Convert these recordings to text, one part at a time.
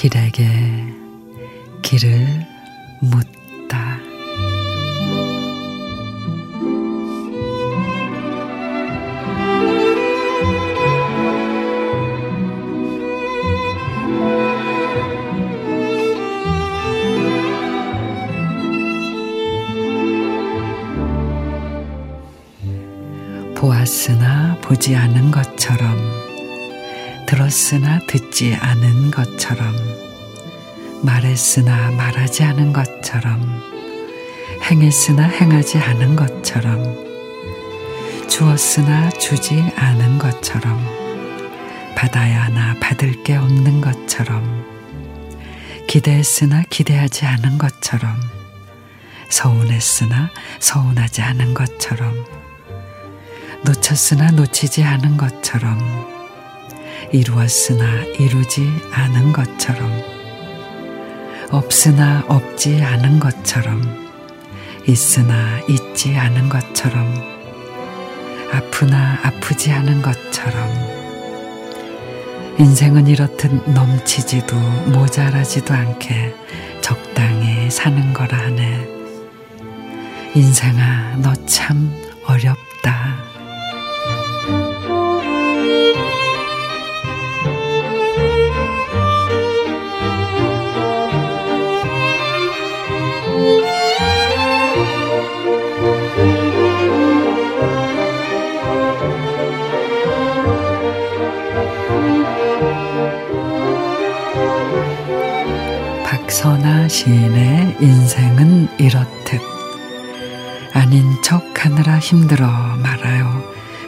길에게 길을 묻다. 보았으나 보지 않은 것처럼 들었으나 듣지 않은 것처럼 말했으나 말하지 않은 것처럼 행했으나 행하지 않은 것처럼 주었으나 주지 않은 것처럼 받아야 하나 받을 게 없는 것처럼 기대했으나 기대하지 않은 것처럼 서운했으나 서운하지 않은 것처럼 놓쳤으나 놓치지 않은 것처럼 이루었으나 이루지 않은 것처럼 없으나 없지 않은 것처럼 있으나 있지 않은 것처럼 아프나 아프지 않은 것처럼 인생은 이렇듯 넘치지도 모자라지도 않게 적당히 사는 거라 하네. 인생아, 너 참 어렵다. 박선아 시인의 인생은 이렇듯 아닌 척 하느라 힘들어 말아요.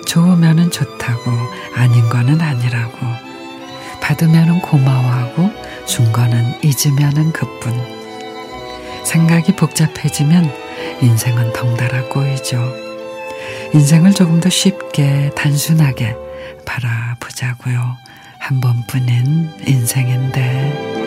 좋으면은 좋다고 아닌 거는 아니라고 받으면은 고마워하고 준 거는 잊으면은 그뿐 생각이 복잡해지면 인생은 덩달아 꼬이죠. 인생을 조금 더 쉽게 단순하게 바라보자고요. 한 번뿐인 인생인데.